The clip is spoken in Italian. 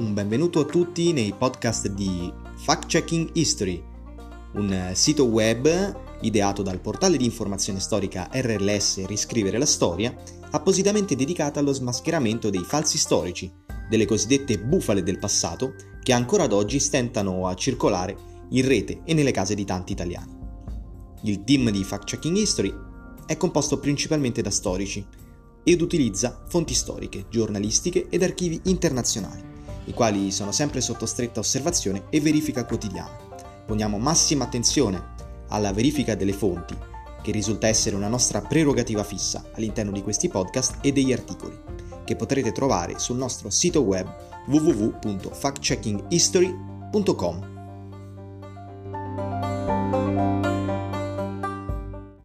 un benvenuto a tutti nei podcast di Fact Checking History, un sito web ideato dal portale di informazione storica RLS Riscrivere la Storia, appositamente dedicato allo smascheramento dei falsi storici, delle cosiddette bufale del passato che ancora ad oggi stentano a circolare in rete e nelle case di tanti italiani. Il team di Fact Checking History è composto principalmente da storici ed utilizza fonti storiche, giornalistiche ed archivi internazionali, i quali sono sempre sotto stretta osservazione e verifica quotidiana. Poniamo massima attenzione alla verifica delle fonti, che risulta essere una nostra prerogativa fissa all'interno di questi podcast e degli articoli, che potrete trovare sul nostro sito web www.factcheckinghistory.com.